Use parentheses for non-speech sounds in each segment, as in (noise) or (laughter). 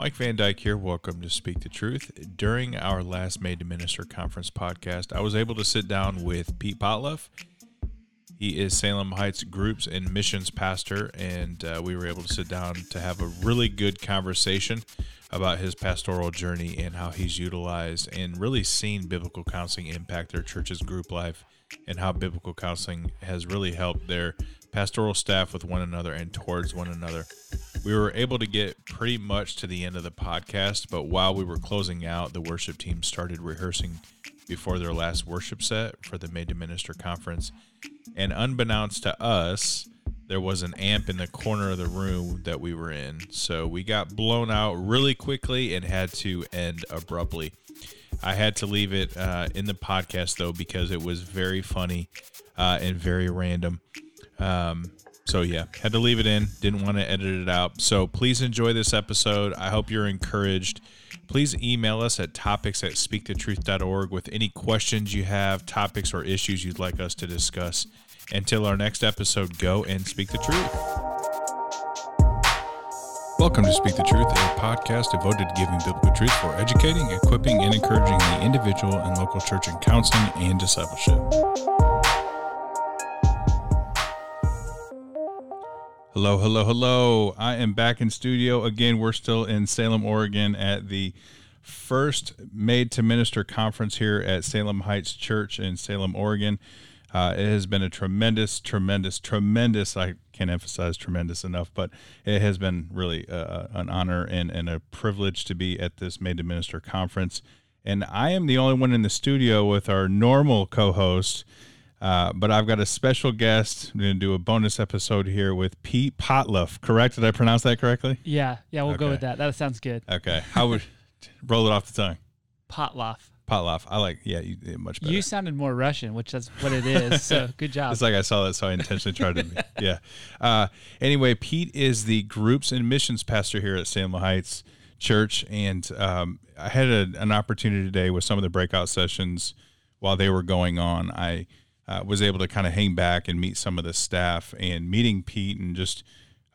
Mike Van Dyke here. Welcome to Speak the Truth. During our last Made to Minister conference podcast, I was able to sit down with Pete Potluff. He is Salem Heights Groups and Missions Pastor, and uh, we were able to sit down to have a really good conversation about his pastoral journey and how he's utilized and really seen biblical counseling impact their church's group life and how biblical counseling has really helped their pastoral staff with one another and towards one another. We were able to get pretty much to the end of the podcast, but while we were closing out, the worship team started rehearsing before their last worship set for the Made to Minister conference. And unbeknownst to us, there was an amp in the corner of the room that we were in. So we got blown out really quickly and had to end abruptly. I had to leave it uh, in the podcast though because it was very funny uh, and very random. Um, so yeah, had to leave it in. Didn't want to edit it out. So please enjoy this episode. I hope you're encouraged. Please email us at topics at speakthetruth.org with any questions you have, topics or issues you'd like us to discuss. Until our next episode, go and speak the truth. Welcome to Speak the Truth, a podcast devoted to giving biblical truth for educating, equipping, and encouraging the individual and local church in counseling and discipleship. Hello, hello, hello. I am back in studio again. We're still in Salem, Oregon at the first Made to Minister conference here at Salem Heights Church in Salem, Oregon. Uh, it has been a tremendous, tremendous, tremendous. I can't emphasize tremendous enough, but it has been really uh, an honor and, and a privilege to be at this Made to Minister conference. And I am the only one in the studio with our normal co host. Uh, but I've got a special guest. I'm going to do a bonus episode here with Pete Potluff. Correct? Did I pronounce that correctly? Yeah, yeah, we'll go with that. That sounds good. Okay. How would (laughs) roll it off the tongue? Potloff. Potluff. I like. Yeah, you much better. You sounded more Russian, which is what it is. So (laughs) good job. It's like I saw that, so I intentionally tried to. (laughs) yeah. Uh, anyway, Pete is the groups and missions pastor here at Salem Heights Church, and um, I had a, an opportunity today with some of the breakout sessions while they were going on. I uh, was able to kind of hang back and meet some of the staff, and meeting Pete and just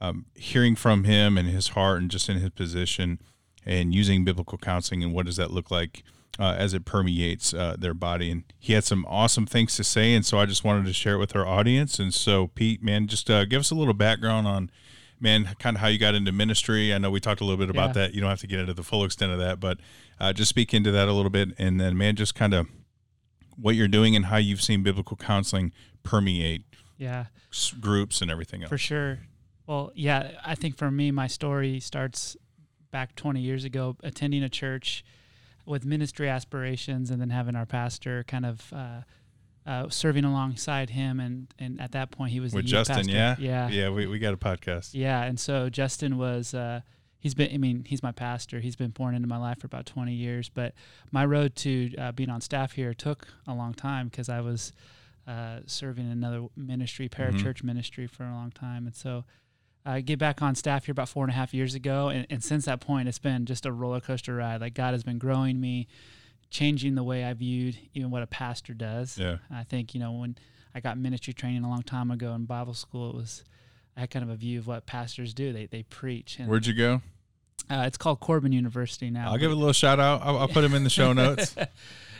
um, hearing from him and his heart and just in his position and using biblical counseling and what does that look like uh, as it permeates uh, their body. And he had some awesome things to say, and so I just wanted to share it with our audience. And so, Pete, man, just uh, give us a little background on, man, kind of how you got into ministry. I know we talked a little bit about Yeah. that. You don't have to get into the full extent of that, but uh, just speak into that a little bit, and then, man, just kind of what you're doing and how you've seen biblical counseling permeate yeah, s- groups and everything else. for sure. Well, yeah, I think for me, my story starts back 20 years ago, attending a church with ministry aspirations, and then having our pastor kind of uh, uh, serving alongside him. And, and at that point, he was With the Justin, pastor. yeah, yeah, yeah. We, we got a podcast. Yeah, and so Justin was uh he's been I mean, he's my pastor. He's been pouring into my life for about 20 years, but my road to uh, being on staff here took a long time because I was uh, serving in another ministry, parachurch ministry for a long time. And so I get back on staff here about four and a half years ago, and, and since that point, it's been just a roller coaster ride. Like God has been growing me, changing the way I viewed even what a pastor does. Yeah. I think you know when I got ministry training a long time ago in Bible school, it was I had kind of a view of what pastors do. They they preach. And, Where'd you go? Uh, it's called Corban University now. I'll give it a little shout out. I'll, I'll put him in the show (laughs) notes.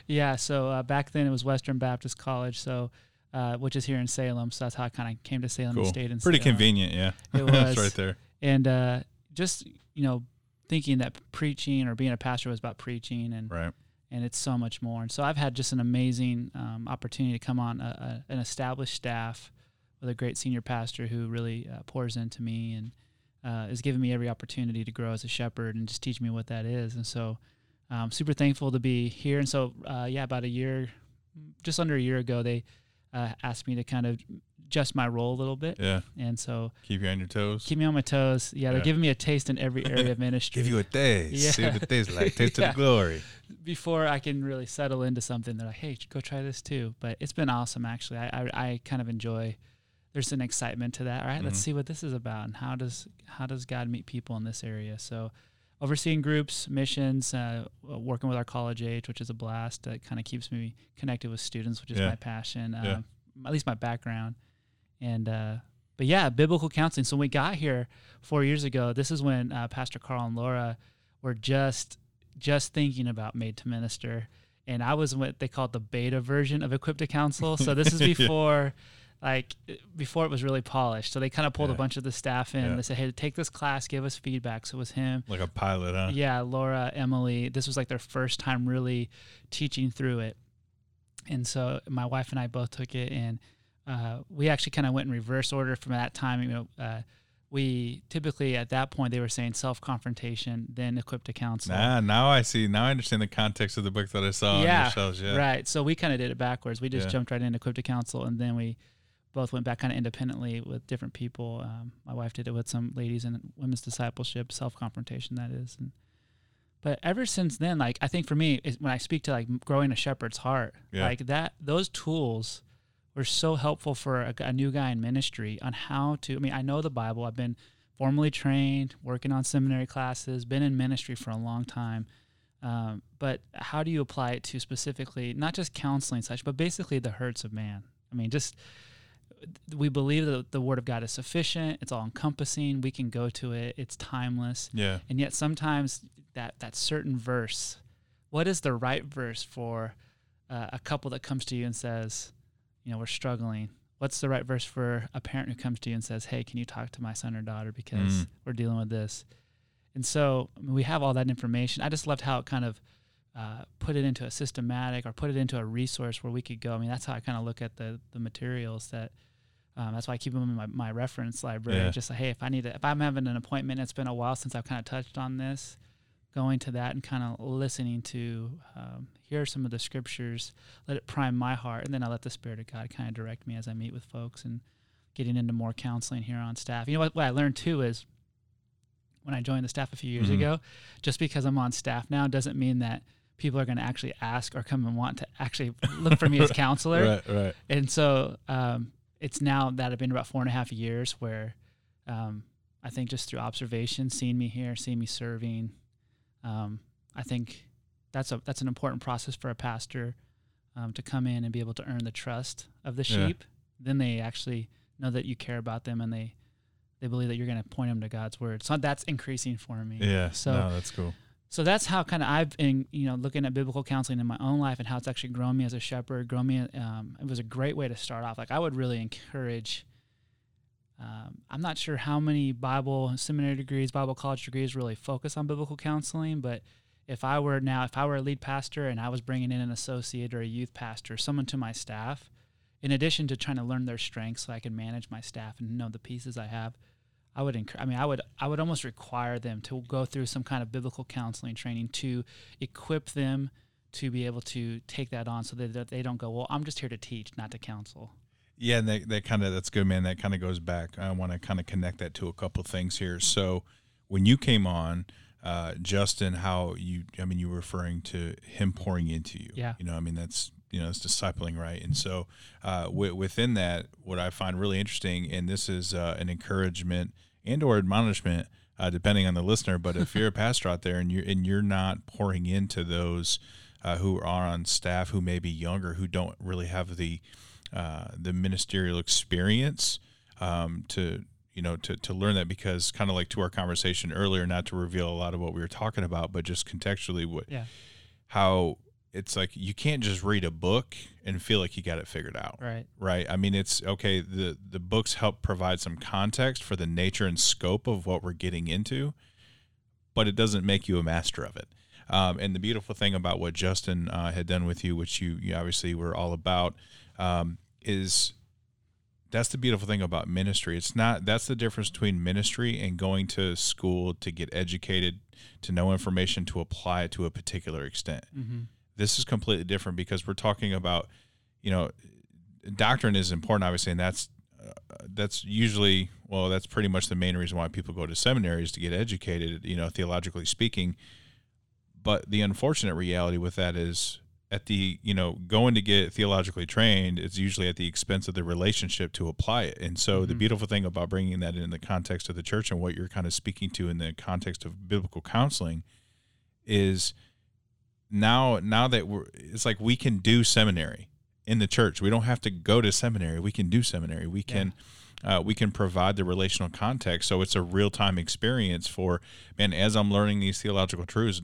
yeah. So uh, back then it was Western Baptist College, so uh, which is here in Salem. So that's how I kind of came to Salem Cool. and stayed in Pretty Salem. convenient, yeah. It (laughs) was. right there. And uh, just you know thinking that preaching or being a pastor was about preaching and Right. and it's so much more. And so I've had just an amazing um, opportunity to come on a, a, an established staff with a great senior pastor who really uh, pours into me and uh, is giving me every opportunity to grow as a shepherd and just teach me what that is. And so I'm super thankful to be here. And so, uh, yeah, about a year, just under a year ago, they uh, asked me to kind of adjust my role a little bit. Yeah. And so Keep you on your toes. keep me on my toes. Yeah, they're giving me a taste in every area of (laughs) ministry. Give you a taste. See Yeah. what the (laughs) taste like. Taste Yeah. of the glory. before I can really settle into something, they're like, "Hey, go try this too." But it's been awesome, actually. I I, I kind of enjoy. There's an excitement to that. All right, let's Mhm. see what this is about, and how does how does God meet people in this area? So, overseeing groups, missions, uh, working with our college age, which is a blast. That kind of keeps me connected with students, which is Yeah. my passion, Yeah. uh, at least my background. And uh, but yeah, biblical counseling. So when we got here four years ago, this is when uh, Pastor Carl and Laura were just just thinking about made to minister and i was what they called the beta version of equipped to counsel so this is (laughs) Yeah. Like before it was really polished so they kind of pulled Yeah. a bunch of the staff in Yeah. they said hey take this class give us feedback so it was him Like a pilot, huh? yeah, Laura, Emily. This was like their first time really teaching through it. And so my wife and I both took it, and uh, we actually kind of went in reverse order from that time. You know, uh, we typically at that point they were saying self confrontation, then equipped to counsel. Nah, now I see. Now I understand the context of the book that I saw on Yeah. Yeah. Right. So we kind of did it backwards. We just Yeah. jumped right into equipped to counsel, and then we both went back kind of independently with different people. Um, my wife did it with some ladies in women's discipleship, self confrontation, that is. And but ever since then, like I think for me, is when I speak to like growing a shepherd's heart, Yeah. like that, those tools were so helpful for a, a new guy in ministry on how to. I mean, I know the Bible. I've been formally trained, working on seminary classes, been in ministry for a long time. Um, but how do you apply it to specifically not just counseling such, but basically the hurts of man? I mean, just we believe that the Word of God is sufficient. It's all encompassing. We can go to it. It's timeless. Yeah. And yet sometimes that that certain verse, what is the right verse for uh, a couple that comes to you and says, you know, we're struggling. What's the right verse for a parent who comes to you and says, "Hey, can you talk to my son or daughter because Mm. we're dealing with this?" And so I mean, we have all that information. I just loved how it kind of uh, put it into a systematic or put it into a resource where we could go. I mean, that's how I kind of look at the the materials that. Um, that's why I keep them in my, my reference library. Yeah. Just like, hey, if I need to, if I'm having an appointment, it's been a while since I've kind of touched on this, going to that and kind of listening to um, hear some of the scriptures, let it prime my heart, and then I let the Spirit of God kind of direct me as I meet with folks and getting into more counseling here on staff. You know what, what I learned too is when I joined the staff a few years Mhm. ago, just because I'm on staff now doesn't mean that people are going to actually ask or come and want to actually look for me as (laughs) counselor. Right. Right. And so um, it's now that I've been about four and a half years where um, I think just through observation, seeing me here, seeing me serving, um, I think that's a that's an important process for a pastor um, to come in and be able to earn the trust of the Yeah. sheep. Then they actually know that you care about them and they they believe that you're going to point them to God's word. So that's increasing for me. Yeah. So no, that's cool. So that's how kind of I've been, you know, looking at biblical counseling in my own life and how it's actually grown me as a shepherd, grown me. Um, it was a great way to start off. Like I would really encourage. Um, I'm not sure how many Bible seminary degrees, Bible college degrees really focus on biblical counseling, but if I were now, if I were a lead pastor and I was bringing in an associate or a youth pastor, someone to my staff, in addition to trying to learn their strengths so I can manage my staff and know the pieces I have, I would encourage, I mean, I would, I would almost require them to go through some kind of biblical counseling training to equip them to be able to take that on so that they don't go, well, I'm just here to teach, not to counsel. Yeah, and that, that kind of that's good, man. That kind of goes back. I want to kind of connect that to a couple things here. So, when you came on, uh, Justin, how you? I mean, you were referring to him pouring into you. Yeah. You know, I mean, that's you know, it's discipling, right? And so, uh, w- within that, what I find really interesting, and this is uh, an encouragement and or admonishment, uh, depending on the listener. But if you're a (laughs) pastor out there and you're and you're not pouring into those uh, who are on staff who may be younger, who don't really have the uh, the ministerial experience um, to you know to, to learn that because kind of like to our conversation earlier not to reveal a lot of what we were talking about but just contextually what Yeah. how it's like you can't just read a book and feel like you got it figured out. Right. right? I mean it's okay the the books help provide some context for the nature and scope of what we're getting into but it doesn't make you a master of it. Um, and the beautiful thing about what justin uh, had done with you which you, you obviously were all about um, is that's the beautiful thing about ministry. It's not that's the difference between ministry and going to school to get educated to know information to apply it to a particular extent. Mm-hmm. This is completely different because we're talking about you know doctrine is important obviously and that's uh, that's usually well that's pretty much the main reason why people go to seminaries to get educated you know theologically speaking but the unfortunate reality with that is at the you know going to get theologically trained it's usually at the expense of the relationship to apply it and so the Mhm. beautiful thing about bringing that in the context of the church and what you're kind of speaking to in the context of biblical counseling is now now that we're it's like we can do seminary in the church we don't have to go to seminary we can do seminary we can uh, we can provide the relational context. So it's a real time experience for man. As I'm learning these theological truths,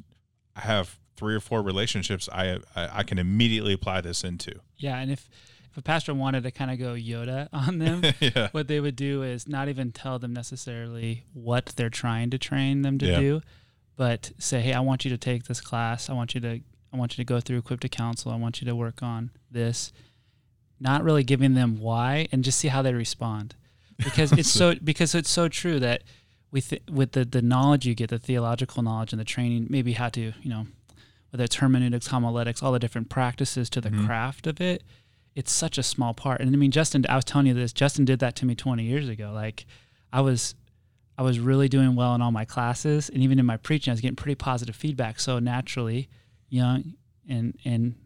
I have three or four relationships I I, I can immediately apply this into. Yeah, and if if a pastor wanted to kind of go Yoda on them, (laughs) yeah. what they would do is not even tell them necessarily what they're trying to train them to Yeah. do, but say, "Hey, I want you to take this class. I want you to I want you to go through equipped to counsel. I want you to work on this." Not really giving them why and just see how they respond. Because it's (laughs) so because it's so true that we th- with the the knowledge you get, the theological knowledge and the training, maybe how to, you know, whether it's hermeneutics, homiletics, all the different practices to the Mhm. craft of it, it's such a small part. And I mean, Justin, I was telling you this. Justin did that to me 20 years ago. Like, I was, I was really doing well in all my classes, and even in my preaching, I was getting pretty positive feedback. So naturally, young and and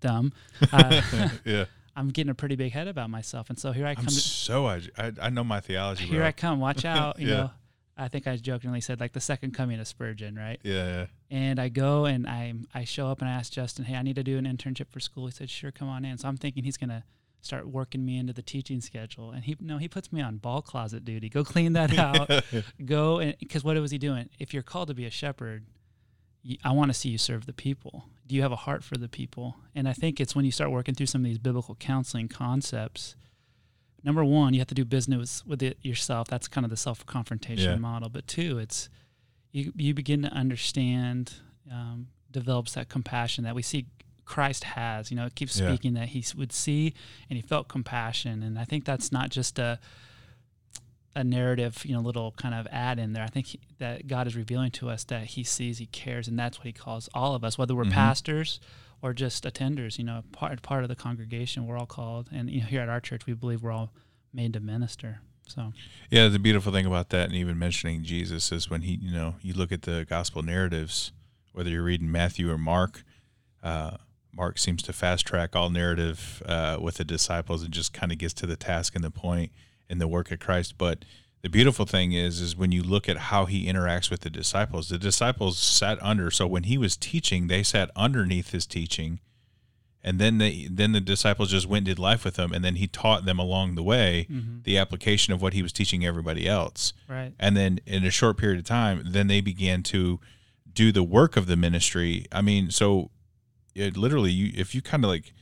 dumb, uh, (laughs) yeah. (laughs) I'm getting a pretty big head about myself. And so here I come. I'm to, so I, I I know my theology. here bro. I come. Watch (laughs) out. You Yeah. know, I think I jokingly said like the second coming of Spurgeon, right? yeah, yeah. And I go and I I show up and I ask Justin, hey, I need to do an internship for school. He said, sure, come on in. So I'm thinking he's gonna start working me into the teaching schedule. And he no, he puts me on ball closet duty. Go clean that out. (laughs) go and because what was he doing? If you're called to be a shepherd, you, I want to see you serve the people. Do you have a heart for the people? And I think it's when you start working through some of these biblical counseling concepts. Number one, you have to do business with it yourself. That's kind of the self confrontation Yeah. model. But two, it's you you begin to understand, um, develops that compassion that we see Christ has. You know, it keeps Yeah. speaking that he would see and he felt compassion, and I think that's not just a a narrative, you know, little kind of add in there. I think he, that God is revealing to us that He sees, He cares, and that's what He calls all of us, whether we're Mhm. pastors or just attenders. You know, part part of the congregation, we're all called, and you know, here at our church, we believe we're all made to minister. So Yeah, the beautiful thing about that, and even mentioning Jesus, is when he, you know, you look at the gospel narratives, whether you're reading Matthew or Mark, uh, Mark seems to fast track all narrative uh, with the disciples and just kind of gets to the task and the point in the work of Christ. But the beautiful thing is, is when you look at how he interacts with the disciples, the disciples sat under. So when he was teaching, they sat underneath his teaching, and then they, then the disciples just went and did life with him, and then he taught them along the way the application of what he was teaching everybody else. right, And then in a short period of time, then they began to do the work of the ministry. I mean, so it literally, you if you kind of like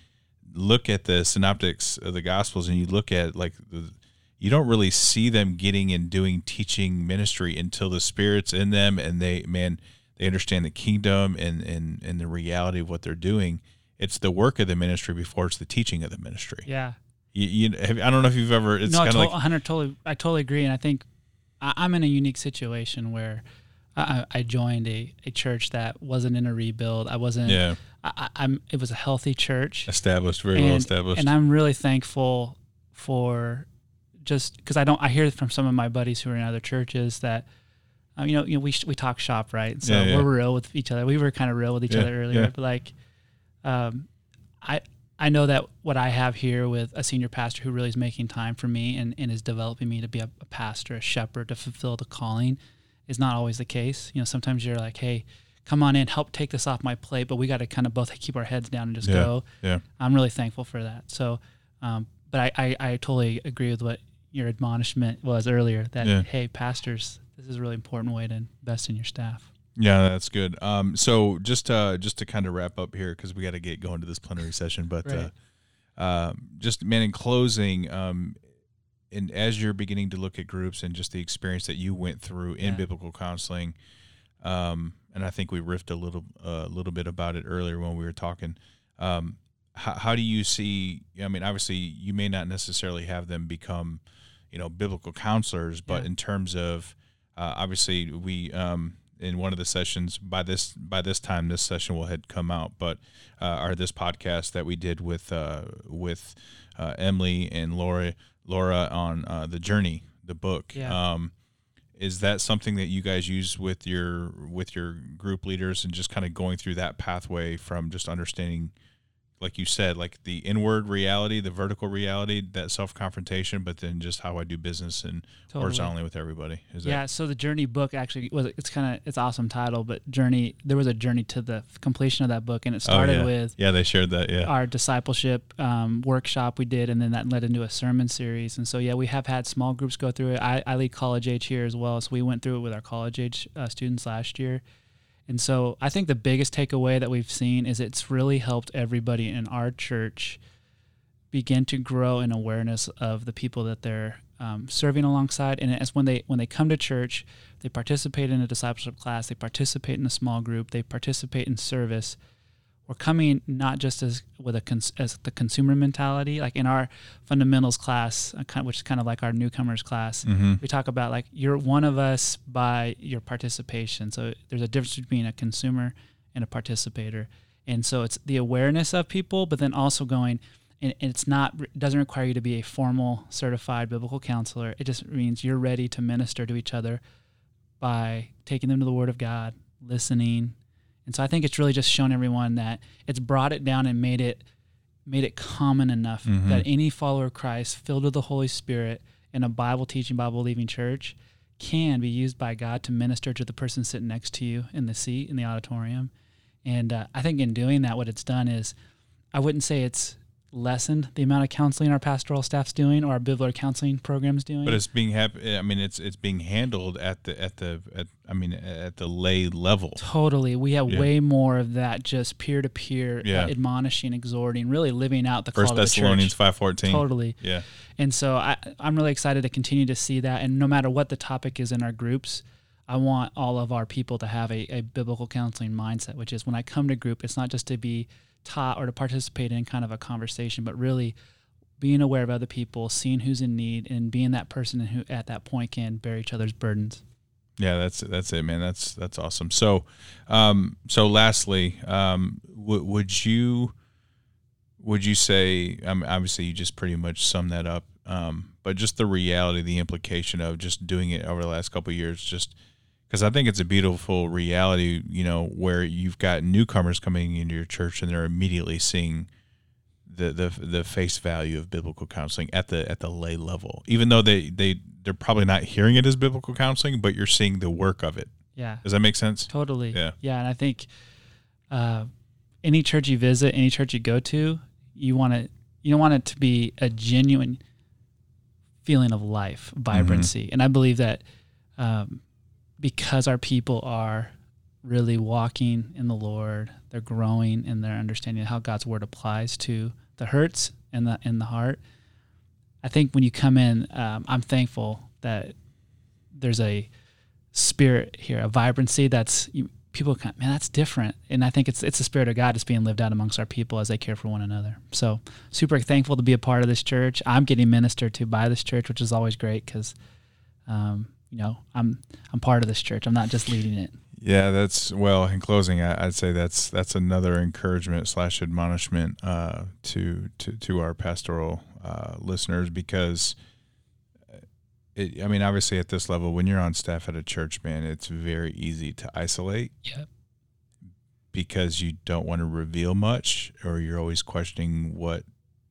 look at the synoptics of the gospels and you look at like the you don't really see them getting and doing teaching ministry until the spirits in them and they man they understand the kingdom and and and the reality of what they're doing it's the work of the ministry before it's the teaching of the ministry yeah. you, you have, i don't know if you've ever it's no, kind of to- like 100 totally. I totally agree, and I think I, I'm in a unique situation where I, I joined a, a church that wasn't in a rebuild. I wasn't. yeah I, I'm. It was a healthy church, established very well established and I'm really thankful for just because I don't. I hear from some of my buddies who are in other churches that. Um, you know, you know, we we talk shop, right? So Yeah, yeah. we're real with each other. We were kind of real with each Yeah, other earlier, but like, um, I I know that what I have here with a senior pastor who really is making time for me and, and is developing me to be a, a pastor, a shepherd, to fulfill the calling is not always the case. You know, sometimes you're like, hey, come on in, help take this off my plate, but we got to kind of both keep our heads down and just Yeah, go. yeah. I'm really thankful for that. So, um, but I, I, I totally agree with what your admonishment was earlier that, Yeah. hey, pastors, this is a really important way to invest in your staff. Yeah, that's good. Um, so just uh, just to kind of wrap up here because we got to get going to this plenary session, but Right. uh, um, just man, in closing, um, and as you're beginning to look at groups and just the experience that you went through in Yeah. biblical counseling, um, and I think we riffed a little a little bit about it earlier when we were talking. Um, how, how do you see? I mean, obviously, you may not necessarily have them become, you know, biblical counselors, but Yeah. in terms of uh, obviously we um, in one of the sessions by this by this time this session will had come out, but uh, or this podcast that we did with uh, with uh, Emily and Laura Laura on uh, the journey, the book. Yeah. Um, is that something that you guys use with your with your group leaders and just kind of going through that pathway from just understanding like you said, like the inward reality, the vertical reality, that self confrontation, but then just how I do business and Totally. horizontally with everybody. Is yeah, so the journey book actually was it's kind of it's awesome title, but journey there was a journey to the completion of that book, and it that? Oh, started yeah. with yeah, they shared that. Yeah. our discipleship um, workshop we did, and then that led into a sermon series. And so, yeah, we have had small groups go through it. I, I lead college age here as well, so we went through it with our college age uh, students last year. And so, I think the biggest takeaway that we've seen is it's really helped everybody in our church begin to grow in awareness of the people that they're um, serving alongside. And as when they when they come to church, they participate in a discipleship class, they participate in a small group, they participate in service we're coming not just as with a cons- as the consumer mentality like in our fundamentals class uh, which is kind of like our newcomers class mm-hmm. we talk about like you're one of us by your participation. So there's a difference between a consumer and a participator. And so it's the awareness of people but then also going and it's not it doesn't require you to be a formal certified biblical counselor. It just means you're ready to minister to each other by taking them to the word of god listening and so I think it's really just shown everyone that it's brought it down and made it made it common enough Mhm. that any follower of Christ filled with the Holy Spirit in a Bible teaching, Bible believing church can be used by God to minister to the person sitting next to you in the seat in the auditorium. And uh, I think in doing that, what it's done is, I wouldn't say it's lessened the amount of counseling our pastoral staff's doing or our biblical counseling programs doing. But it's being hap- I mean, it's it's being handled at the at the at, I mean at the lay level. Totally. We have Yeah. way more of that just peer to peer admonishing, exhorting, really living out the First Thessalonians church. five fourteen. Totally. Yeah. And so I, I'm really excited to continue to see that. And no matter what the topic is in our groups, I want all of our people to have a, a biblical counseling mindset, which is when I come to group, it's not just to be taught or to participate in kind of a conversation, but really being aware of other people, seeing who's in need, and being that person who at that point can bear each other's burdens. Yeah, that's that's it, man. That's that's awesome. So, um, so lastly, um, w- would you would you say? I mean, obviously, you just pretty much summed that up. Um, but just the reality, the implication of just doing it over the last couple years, just because I think it's a beautiful reality, you know, where you've got newcomers coming into your church and they're immediately seeing the the the face value of biblical counseling at the at the lay level, even though they they they're probably not hearing it as biblical counseling, but you're seeing the work of it. Yeah. Does that make sense? Totally. Yeah. Yeah. And I think uh, any church you visit, any church you go to, you want to you want it to be a genuine feeling of life, vibrancy, and I believe that um, because our people are really walking in the Lord, they're growing in their understanding of how God's word applies to the hurts and the and the heart. I think when you come in, um, I'm thankful that there's a spirit here, a vibrancy that's you, people kind man, that's different. And I think it's it's the spirit of God that's being lived out amongst our people as they care for one another. So super thankful to be a part of this church. I'm getting ministered to by this church, which is always great because, um, you know, I'm I'm part of this church. I'm not just leading it. Yeah, that's well. In closing, I, I'd say that's that's another encouragement slash admonishment uh, to to to our pastoral uh, listeners because, uh, it, I mean, obviously at this level, when you're on staff at a church, man, it's very easy to isolate Yep. because you don't want to reveal much, or you're always questioning what,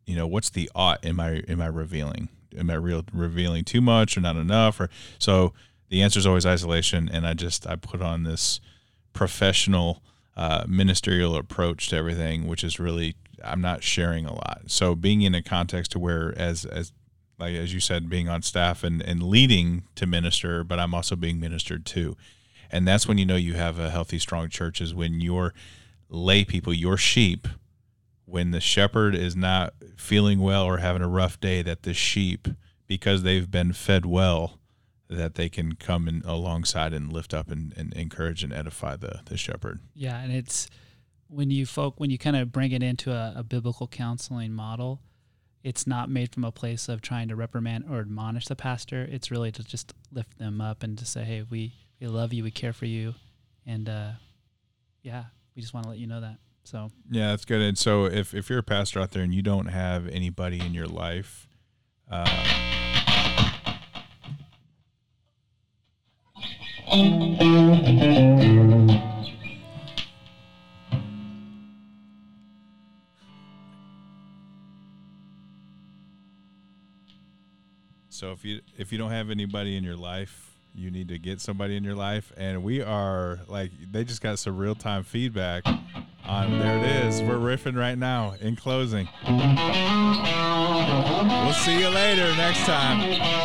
you know, what's the ought? Am I am I revealing? Am I real revealing too much or not enough? Or so the answer is always isolation. And I just I put on this professional uh, ministerial approach to everything, which is really I'm not sharing a lot. So being in a context to where as as like as you said, being on staff and, and leading to minister, but I'm also being ministered to. And that's when you know you have a healthy, strong church is when your lay people, your sheep, when the shepherd is not feeling well or having a rough day, that the sheep, because they've been fed well, that they can come in alongside and lift up and, and encourage and edify the, the shepherd. Yeah, and it's when you folk when you kind of bring it into a, a biblical counseling model, it's not made from a place of trying to reprimand or admonish the pastor. It's really to just lift them up and to say, "Hey, we we love you, we care for you," and uh, yeah, we just want to let you know that. So yeah, that's good. And so if if you're a pastor out there and you don't have anybody in your life. Uh, so if you if you don't have anybody in your life you need to get somebody in your life. And we are like, they just got some real time feedback on there it is. We're riffing right now in closing. We'll see you later next time.